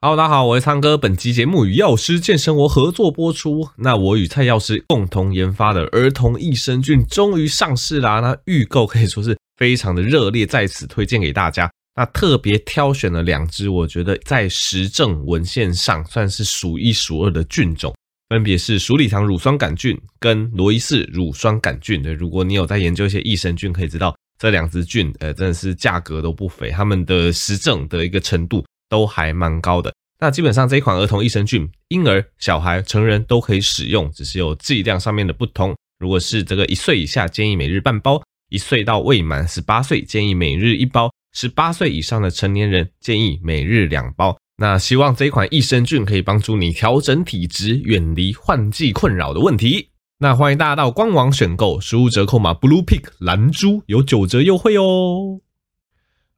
Hello，大家好，我是苍哥。本期节目与药师健生活合作播出。那我与蔡药师共同研发的儿童益生菌终于上市啦！那预购可以说是非常的热烈，在此推荐给大家。那特别挑选了两支，我觉得在实证文献上算是数一数二的菌种，分别是鼠李糖乳酸杆菌跟罗伊氏乳酸杆菌。对，如果你有在研究一些益生菌，可以知道这两支菌，呃，真的是价格都不菲，他们的实证的一个程度。都还蛮高的。那基本上这一款儿童益生菌，婴儿、小孩、成人都可以使用，只是有剂量上面的不同。如果是这个一岁以下，建议每日半包；一岁到未满十八岁，建议每日一包；十八岁以上的成年人，建议每日两包。那希望这一款益生菌可以帮助你调整体质，远离换季困扰的问题。那欢迎大家到官网选购，输入折扣码 Blue Pick 蓝猪有九折优惠哦。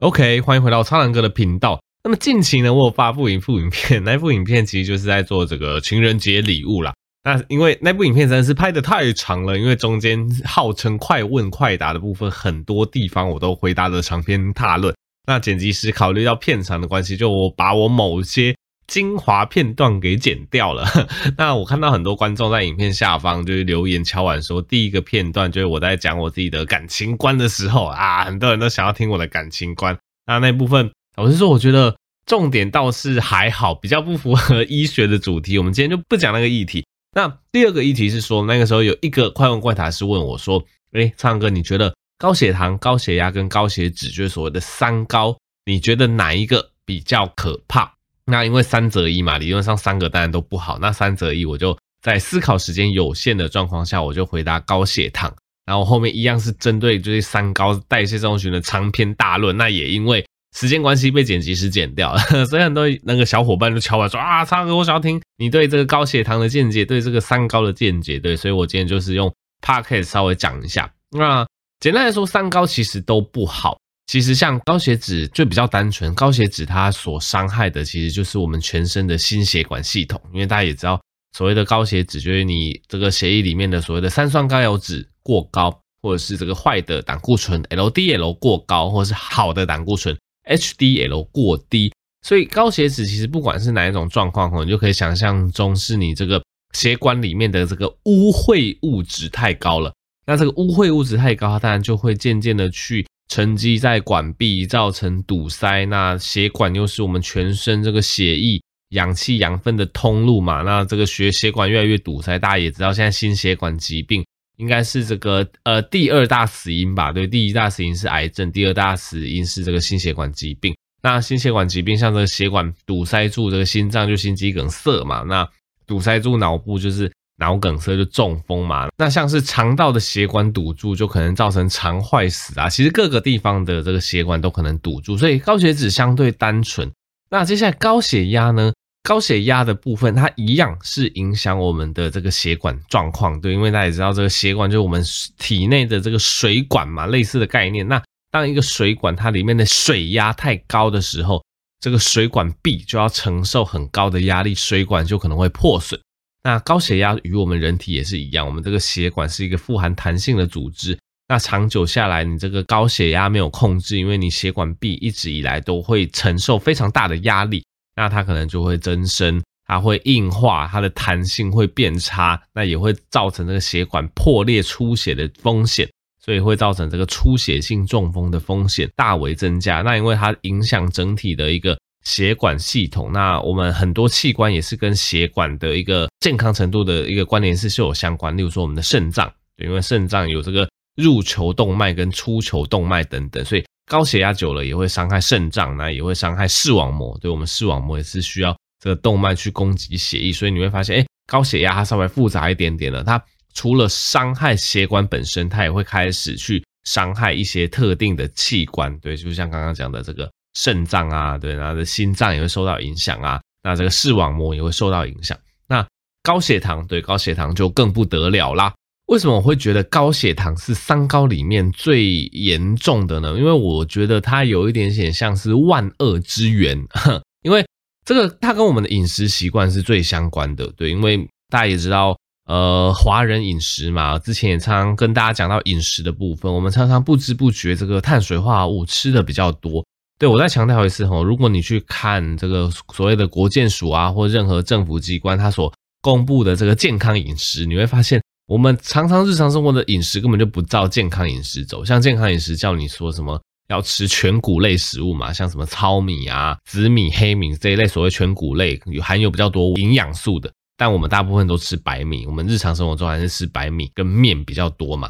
OK，欢迎回到苍蓝鸽的频道。那么近期呢，我有发布一部影片，那部影片其实就是在做这个情人节礼物啦。那因为那部影片真的是拍得太长了，因为中间号称快问快答的部分，很多地方我都回答了长篇大论。那剪辑师考虑到片长的关系，就我把我某些精华片段给剪掉了。那我看到很多观众在影片下方就是留言敲碗说，第一个片段就是我在讲我自己的感情观的时候啊，很多人都想要听我的感情观。那那部分。我是说，我觉得重点倒是还好，比较不符合医学的主题。我们今天就不讲那个议题。那第二个议题是说，那个时候有一个快问快答是问我说：“诶，苍哥，你觉得高血糖、高血压跟高血脂，就是所谓的三高，你觉得哪一个比较可怕？”那因为三择一嘛，理论上三个当然都不好。那三择一，我就在思考时间有限的状况下，我就回答高血糖。然后后面一样是针对就是三高代谢症候群的长篇大论。那也因为时间关系被剪辑师剪掉了，所以很多那个小伙伴就敲我说啊，苍哥，我想要听你对这个高血糖的见解，对这个三高的见解，对，所以我今天就是用 podcast 稍微讲一下。那简单来说，三高其实都不好。其实像高血脂就比较单纯，高血脂它所伤害的其实就是我们全身的心血管系统，因为大家也知道，所谓的高血脂就是你这个血液里面的所谓的三酸甘油酯过高，或者是这个坏的胆固醇 LDL 过高，或者是好的胆固醇。HDL 过低，所以高血脂其实不管是哪一种状况，你就可以想象中是你这个血管里面的这个污秽物质太高了。那这个污秽物质太高，它当然就会渐渐的去沉积在管壁，造成堵塞。那血管又是我们全身这个血液、氧气、养分的通路嘛，那这个血血管越来越堵塞，大家也知道，现在心血管疾病。应该是这个呃第二大死因吧？对，第一大死因是癌症，第二大死因是这个心血管疾病。那心血管疾病像这个血管堵塞住这个心脏就心肌梗塞嘛，那堵塞住脑部就是脑梗塞就中风嘛。那像是肠道的血管堵住就可能造成肠坏死啊。其实各个地方的这个血管都可能堵住，所以高血脂相对单纯。那接下来高血压呢？高血压的部分，它一样是影响我们的这个血管状况，对，因为大家也知道，这个血管就是我们体内的这个水管嘛，类似的概念。那当一个水管它里面的水压太高的时候，这个水管壁就要承受很高的压力，水管就可能会破损。那高血压与我们人体也是一样，我们这个血管是一个富含弹性的组织，那长久下来，你这个高血压没有控制，因为你血管壁一直以来都会承受非常大的压力。那它可能就会增生，它会硬化，它的弹性会变差，那也会造成这个血管破裂出血的风险，所以会造成这个出血性中风的风险大为增加。那因为它影响整体的一个血管系统，那我们很多器官也是跟血管的一个健康程度的一个关联是是有相关。例如说我们的肾脏，因为肾脏有这个入球动脉跟出球动脉等等，所以。高血压久了也会伤害肾脏，那也会伤害视网膜。对，我们视网膜也是需要这个动脉去供给血液，所以你会发现，哎，高血压它稍微复杂一点点了。它除了伤害血管本身，它也会开始去伤害一些特定的器官。对，就像刚刚讲的这个肾脏啊，对，然后的心脏也会受到影响啊，那这个视网膜也会受到影响。那高血糖，对，高血糖就更不得了啦。为什么我会觉得高血糖是三高里面最严重的呢？因为我觉得它有一点点像是万恶之源，因为这个它跟我们的饮食习惯是最相关的。对，因为大家也知道，呃，华人饮食嘛，之前也常常跟大家讲到饮食的部分，我们常常不知不觉这个碳水化合物吃的比较多。对，我再强调一次哈，如果你去看这个所谓的国健署啊，或任何政府机关它所公布的这个健康饮食，你会发现我们常常日常生活的饮食根本就不照健康饮食走。像健康饮食叫你说什么要吃全谷类食物嘛，像什么糙米啊、紫米、黑米这一类所谓全谷类，有含有比较多营养素的。但我们大部分都吃白米，我们日常生活中还是吃白米跟面比较多嘛。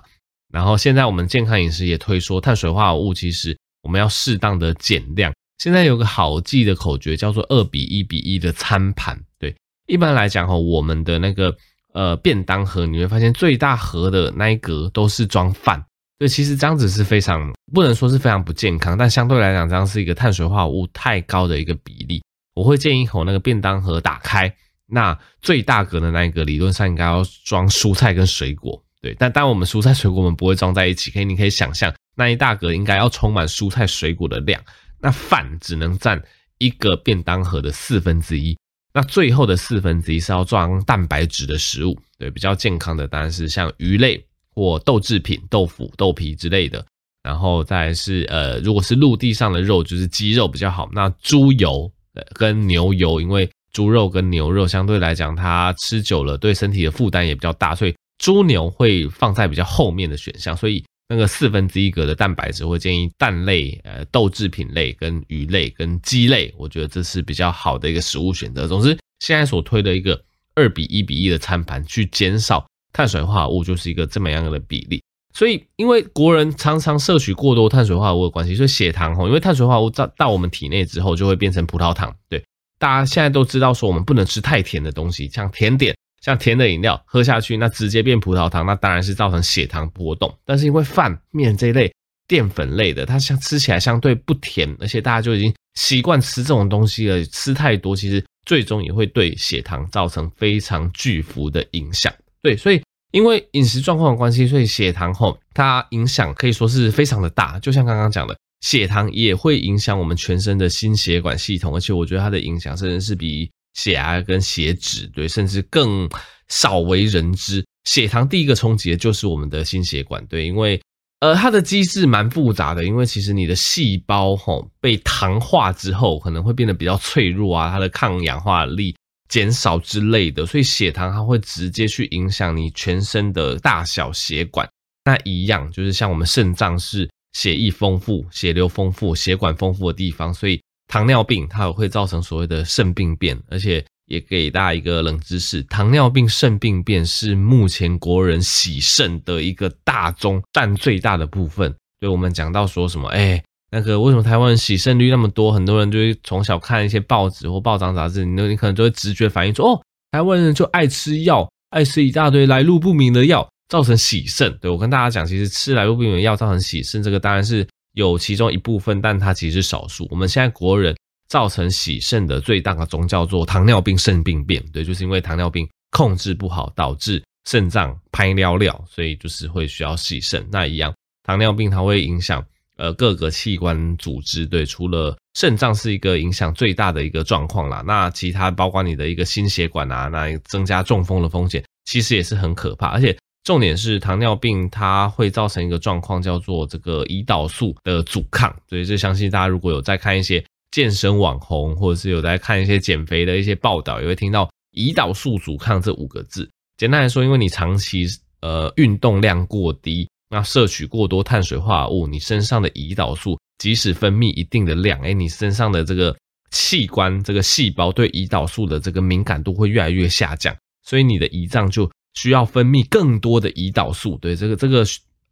然后现在我们健康饮食也推说，碳水化合物其实我们要适当的减量。现在有个好记的口诀叫做二比一比一的餐盘。对，一般来讲哈，我们的那个呃便当盒，你会发现最大盒的那一格都是装饭。对，其实这样子是非常不能说是非常不健康，但相对来讲，这样是一个碳水化合物太高的一个比例。我会建议吼那个便当盒打开，那最大格的那一格理论上应该要装蔬菜跟水果。对，但当我们蔬菜水果我们不会装在一起，可以你可以想象那一大格应该要充满蔬菜水果的量，那饭只能占一个便当盒的四分之一，那最后的四分之一是要装蛋白质的食物，对，比较健康的当然是像鱼类或豆制品、豆腐、豆皮之类的，然后再是呃，如果是陆地上的肉，就是鸡肉比较好，那猪油跟牛油，因为猪肉跟牛肉相对来讲它吃久了对身体的负担也比较大，所以。猪牛会放在比较后面的选项，所以那个四分之一格的蛋白质会建议蛋类、呃豆制品类、跟鱼类、跟鸡类，我觉得这是比较好的一个食物选择。总之，现在所推的一个二比一比一的餐盘，去减少碳水化合物，就是一个这么样的比例。所以，因为国人常常摄取过多碳水化合物的关系，所以血糖吼，因为碳水化合物到到我们体内之后，就会变成葡萄糖。对，大家现在都知道说，我们不能吃太甜的东西，像甜点。像甜的饮料喝下去，那直接变葡萄糖，那当然是造成血糖波动。但是因为饭面这一类淀粉类的，它相吃起来相对不甜，而且大家就已经习惯吃这种东西了，吃太多其实最终也会对血糖造成非常巨幅的影响。对，所以因为饮食状况的关系，所以血糖后它影响可以说是非常的大。就像刚刚讲的，血糖也会影响我们全身的心血管系统，而且我觉得它的影响甚至是比。血压跟血脂，对，甚至更少为人知。血糖第一个冲击的就是我们的心血管，对，因为呃，它的机制蛮复杂的，因为其实你的细胞吼被糖化之后，可能会变得比较脆弱啊，它的抗氧化力减少之类的，所以血糖它会直接去影响你全身的大小血管。那一样就是像我们肾脏是血液丰富、血流丰富、血管丰富的地方，所以。糖尿病它也会造成所谓的肾病变，而且也给大家一个冷知识：糖尿病肾病变是目前国人洗肾的一个大宗占最大的部分。对我们讲到说什么，哎，那个为什么台湾人洗肾率那么多？很多人就会从小看一些报纸或报章杂志，你你可能就会直觉反应说，哦，台湾人就爱吃药，爱吃一大堆来路不明的药，造成洗肾。对，我跟大家讲，其实吃来路不明的药造成洗肾，这个当然是。有其中一部分，但它其实是少数。我们现在国人造成洗肾的最大的宗叫做糖尿病肾病变，对，就是因为糖尿病控制不好，导致肾脏拍尿尿，所以就是会需要洗肾。那一样，糖尿病它会影响呃各个器官组织，对，除了肾脏是一个影响最大的一个状况啦，那其他包括你的一个心血管啊，那增加中风的风险，其实也是很可怕，而且。重点是糖尿病，它会造成一个状况，叫做这个胰岛素的阻抗。所以，这相信大家如果有在看一些健身网红，或者是有在看一些减肥的一些报道，也会听到胰岛素阻抗这五个字。简单来说，因为你长期呃运动量过低，那摄取过多碳水化合物，你身上的胰岛素即使分泌一定的量，诶，你身上的这个器官这个细胞对胰岛素的这个敏感度会越来越下降，所以你的胰脏就。需要分泌更多的胰岛素，对这个这个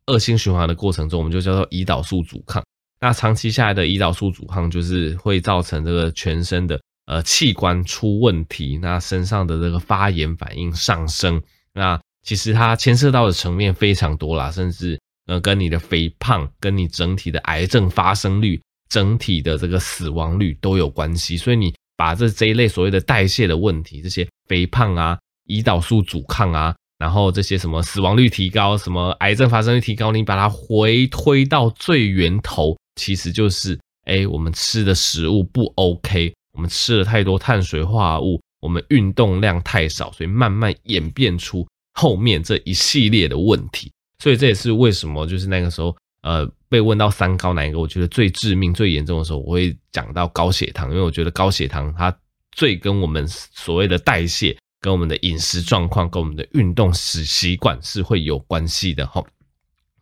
恶性循环的过程中，我们就叫做胰岛素阻抗。那长期下来的胰岛素阻抗，就是会造成这个全身的呃器官出问题，那身上的这个发炎反应上升。那其实它牵涉到的层面非常多啦，甚至呃跟你的肥胖、跟你整体的癌症发生率、整体的这个死亡率都有关系。所以你把这这一类所谓的代谢的问题，这些肥胖啊。胰岛素阻抗啊，然后这些什么死亡率提高，什么癌症发生率提高，你把它回推到最源头，其实就是哎，我们吃的食物不 OK，我们吃了太多碳水化合物，我们运动量太少，所以慢慢演变出后面这一系列的问题。所以这也是为什么就是那个时候，呃被问到三高哪一个我觉得最致命、最严重的时候，我会讲到高血糖，因为我觉得高血糖它最跟我们所谓的代谢、跟我们的饮食状况、跟我们的运动习习惯是会有关系的哈。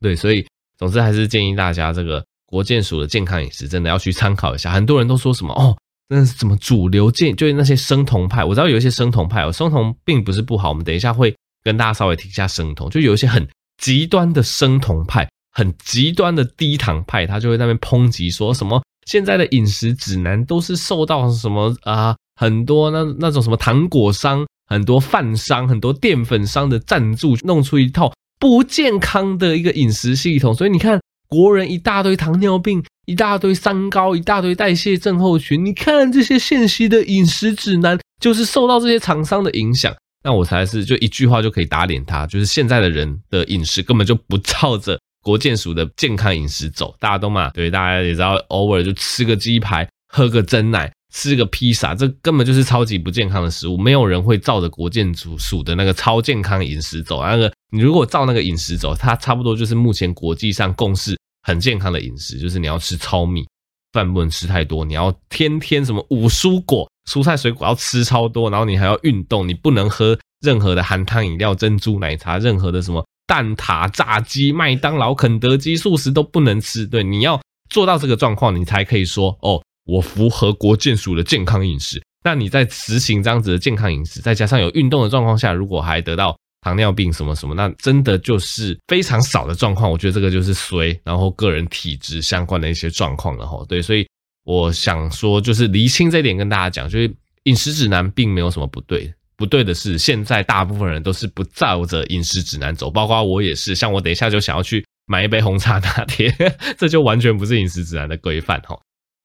对，所以总之还是建议大家这个国健署的健康饮食真的要去参考一下。很多人都说什么哦，那是什么主流健，就是那些生酮派。我知道有一些生酮派哦，生酮并不是不好。我们等一下会跟大家稍微提一下生酮，就有一些很极端的生酮派，很极端的低糖派，他就会那边抨击说什么现在的饮食指南都是受到什么啊、很多那那种什么糖果商、很多饭商、很多淀粉商的赞助，弄出一套。不健康的一个饮食系统，所以你看，国人一大堆糖尿病，一大堆三高，一大堆代谢症候群。你看这些现行的饮食指南，就是受到这些厂商的影响。那我才是就一句话就可以打脸他，就是现在的人的饮食根本就不照着国健署的健康饮食走。大家都嘛，对，大家也知道，偶尔就吃个鸡排，喝个真奶。吃个披萨，这根本就是超级不健康的食物。没有人会照着国健署的那个超健康饮食走。那个你如果照那个饮食走，它差不多就是目前国际上共识很健康的饮食，就是你要吃糙米，饭不能吃太多，你要天天什么五蔬果，蔬菜水果要吃超多，然后你还要运动，你不能喝任何的含糖饮料、珍珠奶茶，任何的什么蛋挞、炸鸡、麦当劳、肯德基素食都不能吃。对，你要做到这个状况，你才可以说哦。我符合国健署的健康饮食，那你在执行这样子的健康饮食，再加上有运动的状况下，如果还得到糖尿病什么什么，那真的就是非常少的状况。我觉得这个就是衰，然后个人体质相关的一些状况了哈。对，所以我想说，就是厘清这一点跟大家讲，就是饮食指南并没有什么不对，不对的是现在大部分人都是不照着饮食指南走，包括我也是。像我等一下就想要去买一杯红茶拿铁，这就完全不是饮食指南的规范哈。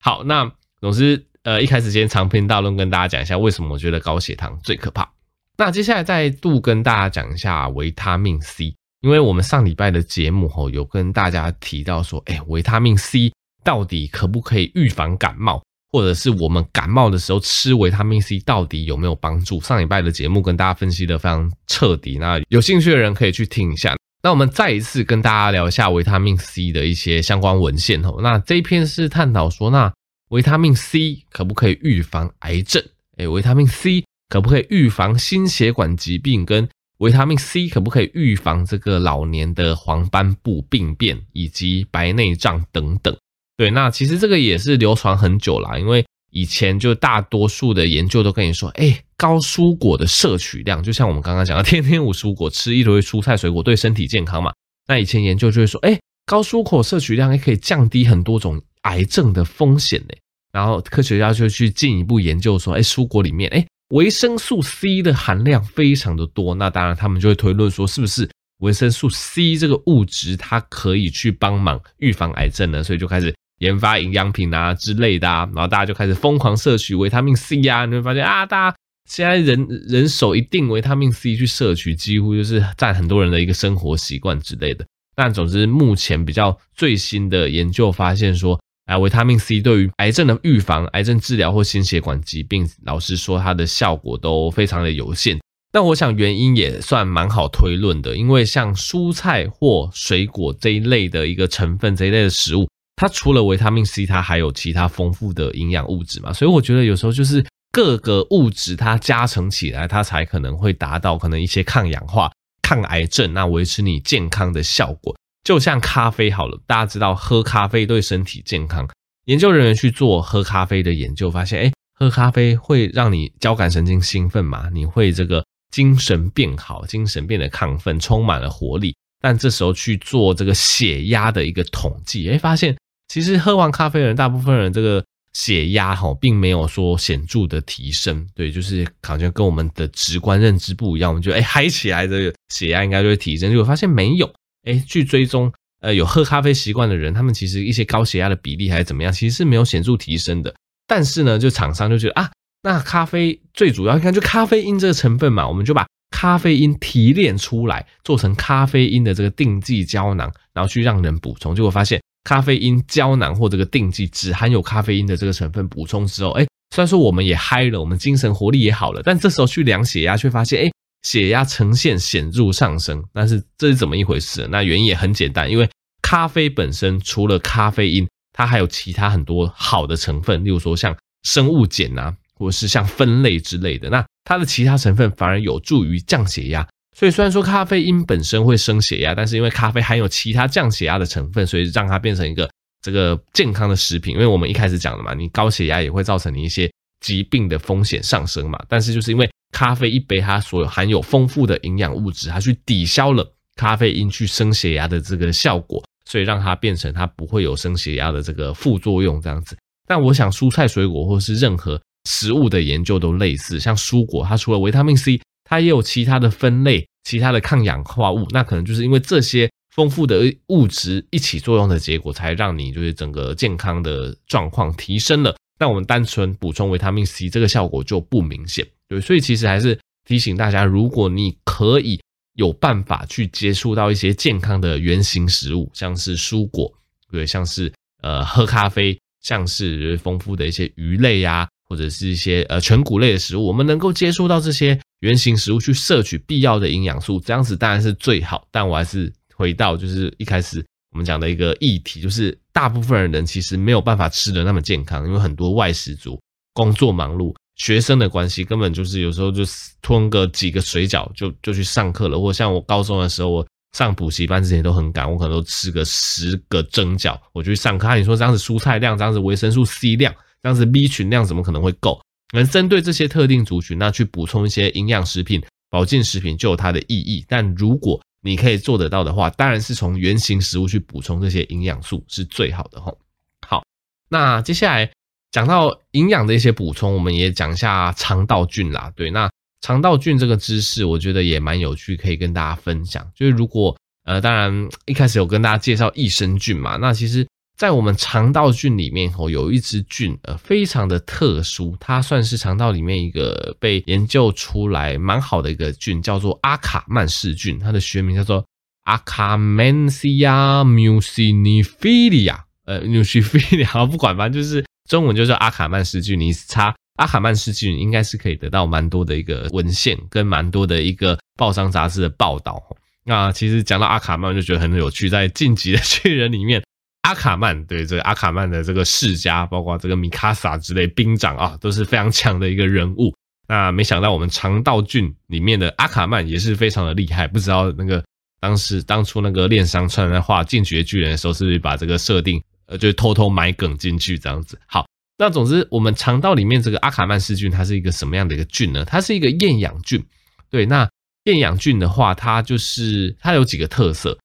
好，那总之，呃，一开始先长篇大论跟大家讲一下为什么我觉得高血糖最可怕。那接下来再度跟大家讲一下维他命 C，因为我们上礼拜的节目吼有跟大家提到说，哎，维他命 C 到底可不可以预防感冒，或者是我们感冒的时候吃维他命 C 到底有没有帮助？上礼拜的节目跟大家分析的非常彻底，那有兴趣的人可以去听一下。那我们再一次跟大家聊一下维他命 C 的一些相关文献哦。那这一篇是探讨说，那维他命 C 可不可以预防癌症？诶，维他命 C 可不可以预防心血管疾病？跟维他命 C 可不可以预防这个老年的黄斑部病变以及白内障等等？对，那其实这个也是流传很久了，因为以前就大多数的研究都跟你说，诶高蔬果的摄取量，就像我们刚刚讲的，天天五蔬果，吃一堆蔬菜水果对身体健康嘛。那以前研究就会说，哎，高蔬果摄取量也可以降低很多种癌症的风险呢。然后科学家就去进一步研究说，哎，蔬果里面，哎，维生素 C 的含量非常的多。那当然，他们就会推论说，是不是维生素 C 这个物质它可以去帮忙预防癌症呢？所以就开始研发营养品啊之类的啊。然后大家就开始疯狂摄取维他命 C 啊，你会发现啊，大家。现在人人手一定维他命 C 去摄取，几乎就是占很多人的一个生活习惯之类的。但总之，目前比较最新的研究发现说，啊，维他命 C 对于癌症的预防、癌症治疗或心血管疾病，老实说，它的效果都非常的有限。但我想原因也算蛮好推论的，因为像蔬菜或水果这一类的一个成分，这一类的食物，它除了维他命 C，它还有其他丰富的营养物质嘛。所以我觉得有时候就是。各个物质它加成起来，它才可能会达到可能一些抗氧化、抗癌症，那维持你健康的效果。就像咖啡好了，大家知道喝咖啡对身体健康。研究人员去做喝咖啡的研究，发现，诶，喝咖啡会让你交感神经兴奋嘛，你会这个精神变好，精神变得亢奋，充满了活力。但这时候去做这个血压的一个统计，诶，发现其实喝完咖啡的人，大部分人这个。血压哈，并没有说显著的提升，对，就是好像跟我们的直观认知不一样。我们觉得，哎，嗨起来这个血压应该就会提升，结果发现没有。哎，去追踪，呃，有喝咖啡习惯的人，他们其实一些高血压的比例还是怎么样，其实是没有显著提升的。但是呢，就厂商就觉得啊，那咖啡最主要，看就咖啡因这个成分嘛，我们就把咖啡因提炼出来，做成咖啡因的这个定剂胶囊，然后去让人补充，结果发现。咖啡因胶囊或这个定剂只含有咖啡因的这个成分，补充之后，哎，虽然说我们也嗨了，我们精神活力也好了，但这时候去量血压，却发现，哎，血压呈现显著上升。但是这是怎么一回事？那原因也很简单，因为咖啡本身除了咖啡因，它还有其他很多好的成分，例如说像生物碱啊，或者是像酚类之类的。那它的其他成分反而有助于降血压。所以虽然说咖啡因本身会升血压，但是因为咖啡含有其他降血压的成分，所以让它变成一个这个健康的食品。因为我们一开始讲了嘛，你高血压也会造成你一些疾病的风险上升嘛。但是就是因为咖啡一杯它所有含有丰富的营养物质，它去抵消了咖啡因去升血压的这个效果，所以让它变成它不会有升血压的这个副作用这样子。但我想蔬菜水果或是任何食物的研究都类似，像蔬果它除了维他命 C。它也有其他的分类，其他的抗氧化物，那可能就是因为这些丰富的物质一起作用的结果，才让你就是整个健康的状况提升了。那我们单纯补充维他命 C，这个效果就不明显。对，所以其实还是提醒大家，如果你可以有办法去接触到一些健康的原型食物，像是蔬果，对，像是呃喝咖啡，像是丰富的一些鱼类呀。或者是一些呃全谷类的食物，我们能够接触到这些原型食物去摄取必要的营养素，这样子当然是最好。但我还是回到就是一开始我们讲的一个议题，就是大部分人其实没有办法吃得那么健康，因为很多外食族工作忙碌、学生的关系，根本就是有时候就吞个几个水饺就就去上课了。或像我高中的时候，我上补习班之前都很赶，我可能都吃个十个蒸饺，我就去上课。你说这样子蔬菜量，这样子维生素 C 量。这样子 B 群量怎么可能会够？能针对这些特定族群，那去补充一些营养食品、保健食品就有它的意义。但如果你可以做得到的话，当然是从原型食物去补充这些营养素是最好的吼。好，那接下来讲到营养的一些补充，我们也讲一下肠道菌啦。对，那肠道菌这个知识，我觉得也蛮有趣，可以跟大家分享。就是如果呃，当然一开始有跟大家介绍益生菌嘛，那其实。在我们肠道菌里面，吼有一支菌，呃，非常的特殊，它算是肠道里面一个被研究出来蛮好的一个菌，叫做阿卡曼氏菌，它的学名叫做阿卡曼西亚缪西尼菲利亚呃，muciniphila，不管，反正就是中文就叫阿卡曼氏菌，你查阿卡曼氏菌，应该是可以得到蛮多的一个文献跟蛮多的一个报章杂志的报道。那其实讲到阿卡曼，就觉得很有趣，在晋级的巨人里面。阿卡曼对这个阿卡曼的这个世家，包括这个米卡萨之类兵长啊，都是非常强的一个人物。那没想到我们肠道菌里面的阿卡曼也是非常的厉害。不知道那个当时当初那个恋上川在画进击的巨人的时候，是不是把这个设定呃，就偷偷埋梗进去这样子？好，那总之我们肠道里面这个阿卡曼氏菌，它是一个什么样的一个菌呢？它是一个厌氧菌。对，那厌氧菌的话，它就是它有几个特色。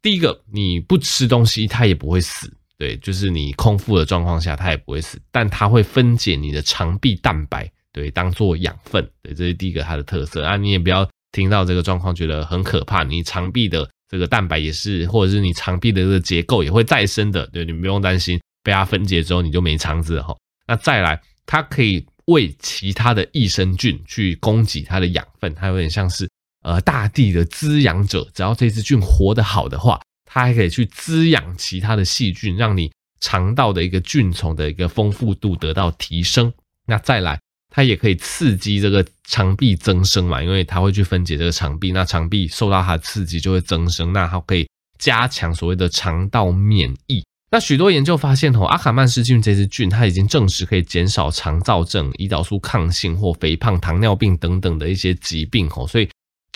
第一个，你不吃东西，它也不会死，对，就是你空腹的状况下，它也不会死，但它会分解你的肠壁蛋白，对，当做养分，对，这是第一个它的特色啊。你也不要听到这个状况觉得很可怕，你肠壁的这个蛋白也是，或者是你肠壁的这个结构也会再生的，对，你不用担心被它分解之后你就没肠子哈。那再来，它可以为其他的益生菌去供给它的养分，它有点像是。呃，大地的滋养者，只要这只菌活得好的话，它还可以去滋养其他的细菌，让你肠道的一个菌丛的一个丰富度得到提升。那再来，它也可以刺激这个肠壁增生嘛，因为它会去分解这个肠壁，那肠壁受到它的刺激就会增生，那它可以加强所谓的肠道免疫。那许多研究发现，吼，阿卡曼氏菌这只菌，它已经证实可以减少肠燥症、胰岛素抗性或肥胖、糖尿病等等的一些疾病，吼，所以。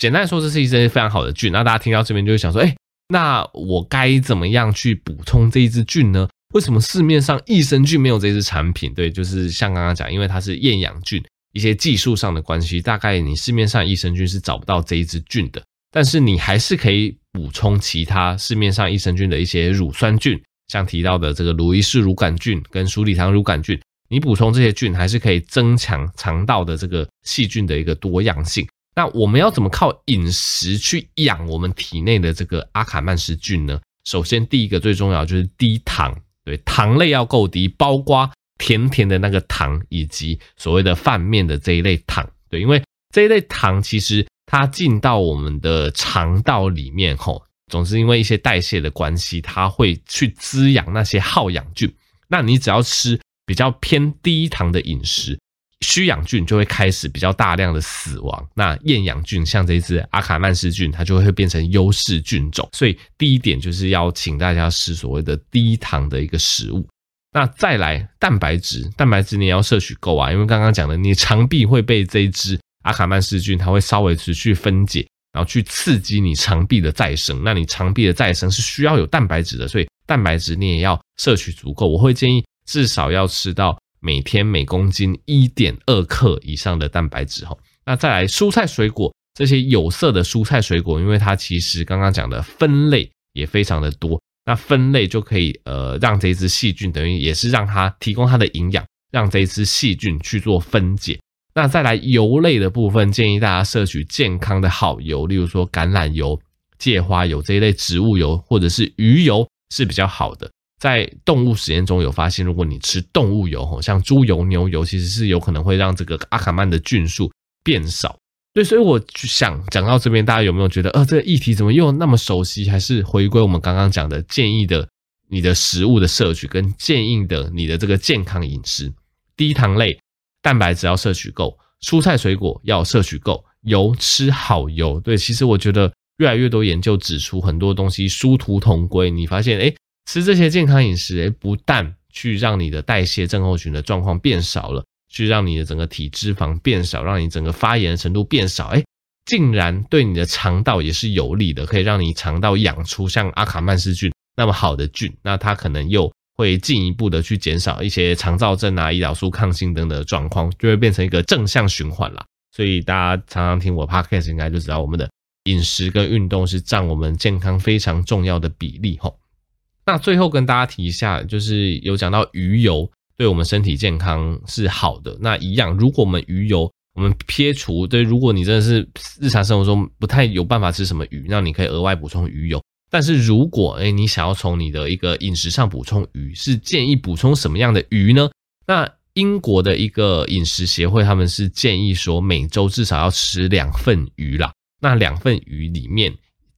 简单说，这是一支非常好的菌。那大家听到这边就会想说，哎，那我该怎么样去补充这一支菌呢？为什么市面上益生菌没有这支产品？对，就是像刚刚讲，因为它是厌氧菌，一些技术上的关系，大概你市面上益生菌是找不到这一支菌的。但是你还是可以补充其他市面上益生菌的一些乳酸菌，像提到的这个鲁伊氏乳杆菌跟鼠李糖乳杆菌，你补充这些菌，还是可以增强肠道的这个细菌的一个多样性。那我们要怎么靠饮食去养我们体内的这个阿卡曼氏菌呢？首先，第一个最重要就是低糖，对，糖类要够低，包括甜甜的那个糖，以及所谓的饭面的这一类糖，对，因为这一类糖其实它进到我们的肠道里面后，总是因为一些代谢的关系，它会去滋养那些好氧菌。那你只要吃比较偏低糖的饮食。需氧菌就会开始比较大量的死亡。那厌氧菌像这一支阿卡曼氏菌，它就会变成优势菌种。所以第一点就是要请大家吃所谓的低糖的一个食物。那再来蛋白质，蛋白质你也要摄取够啊，因为刚刚讲的，你肠壁会被这一支阿卡曼氏菌，它会稍微持续分解，然后去刺激你肠壁的再生。那你肠壁的再生是需要有蛋白质的，所以蛋白质你也要摄取足够。我会建议至少要吃到每天每公斤一点二克以上的蛋白质哈。那再来蔬菜水果，这些有色的蔬菜水果，因为它其实刚刚讲的分类也非常的多，那分类就可以呃让这只细菌等于也是让它提供它的营养，让这只细菌去做分解。那再来油类的部分，建议大家摄取健康的好油，例如说橄榄油、芥花油这一类植物油，或者是鱼油是比较好的。在动物实验中有发现，如果你吃动物油，像猪油、牛油，其实是有可能会让这个阿卡曼的菌数变少。对，所以我想讲到这边，大家有没有觉得，呃，这个议题怎么又那么熟悉？还是回归我们刚刚讲的建议的你的食物的摄取，跟建议的你的这个健康饮食，低糖类。蛋白质要摄取够，蔬菜水果要摄取够，油吃好油。对，其实我觉得越来越多研究指出，很多东西殊途同归。你发现，诶，吃这些健康饮食，诶，不但去让你的代谢症候群的状况变少了，去让你的整个体脂肪变少，让你整个发炎的程度变少，诶，竟然对你的肠道也是有利的，可以让你肠道养出像阿卡曼氏菌那么好的菌，那它可能又。会进一步的去减少一些肠燥症啊、胰岛素抗性等等的状况，就会变成一个正向循环啦。所以大家常常听我 podcast 应该就知道，我们的饮食跟运动是占我们健康非常重要的比例齁。那最后跟大家提一下，就是有讲到鱼油对我们身体健康是好的。那一样，如果我们鱼油我们撇除，对，如果你真的是日常生活中不太有办法吃什么鱼，那你可以额外补充鱼油。但是如果诶你想要从你的一个饮食上补充鱼，是建议补充什么样的鱼呢？那英国的一个饮食协会，他们是建议说每周至少要吃两份鱼啦。那两份鱼里面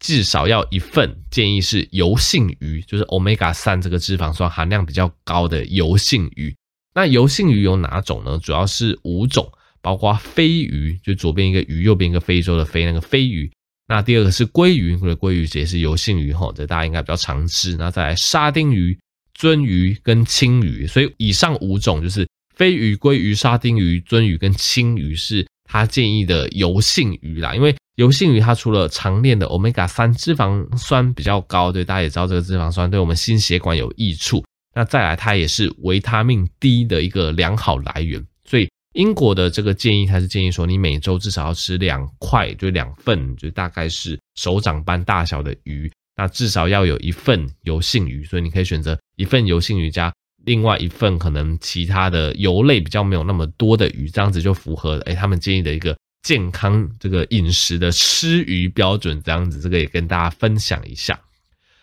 至少要一份，建议是油性鱼，就是 Omega 三这个脂肪酸含量比较高的油性鱼。那油性鱼有哪种呢？主要是五种，包括飞鱼，就左边一个鱼，右边一个非洲的飞，那个飞鱼。那第二个是鲑鱼，或者鲑鱼也是油性鱼吼，这大家应该比较常吃。那再来沙丁鱼、鳟鱼跟青鱼，所以以上五种就是飞鱼、鲑鱼、沙丁鱼、鳟鱼跟青鱼是他建议的油性鱼啦。因为油性鱼它除了常练的 Omega 三脂肪酸比较高，对，大家也知道这个脂肪酸对我们心血管有益处。那再来它也是维他命 D 的一个良好来源，所以。英国的这个建议，它是建议说，你每周至少要吃两块，就两份，就大概是手掌般大小的鱼，那至少要有一份油性鱼，所以你可以选择一份油性鱼加另外一份可能其他的油类比较没有那么多的鱼，这样子就符合诶他们建议的一个健康这个饮食的吃鱼标准，这样子这个也跟大家分享一下。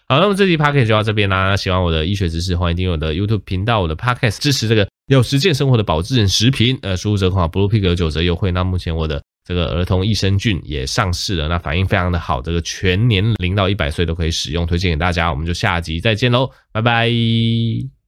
好，那么这期 podcast 就到这边啦。喜欢我的医学知识，欢迎订阅我的 YouTube 频道，我的 podcast 支持这个有实践生活的保健食品。呃，输入折扣码 Blue Pig 有九折优惠。那目前我的这个儿童益生菌也上市了，那反应非常的好，这个全年零到一百岁都可以使用，推荐给大家。我们就下集再见喽，拜拜。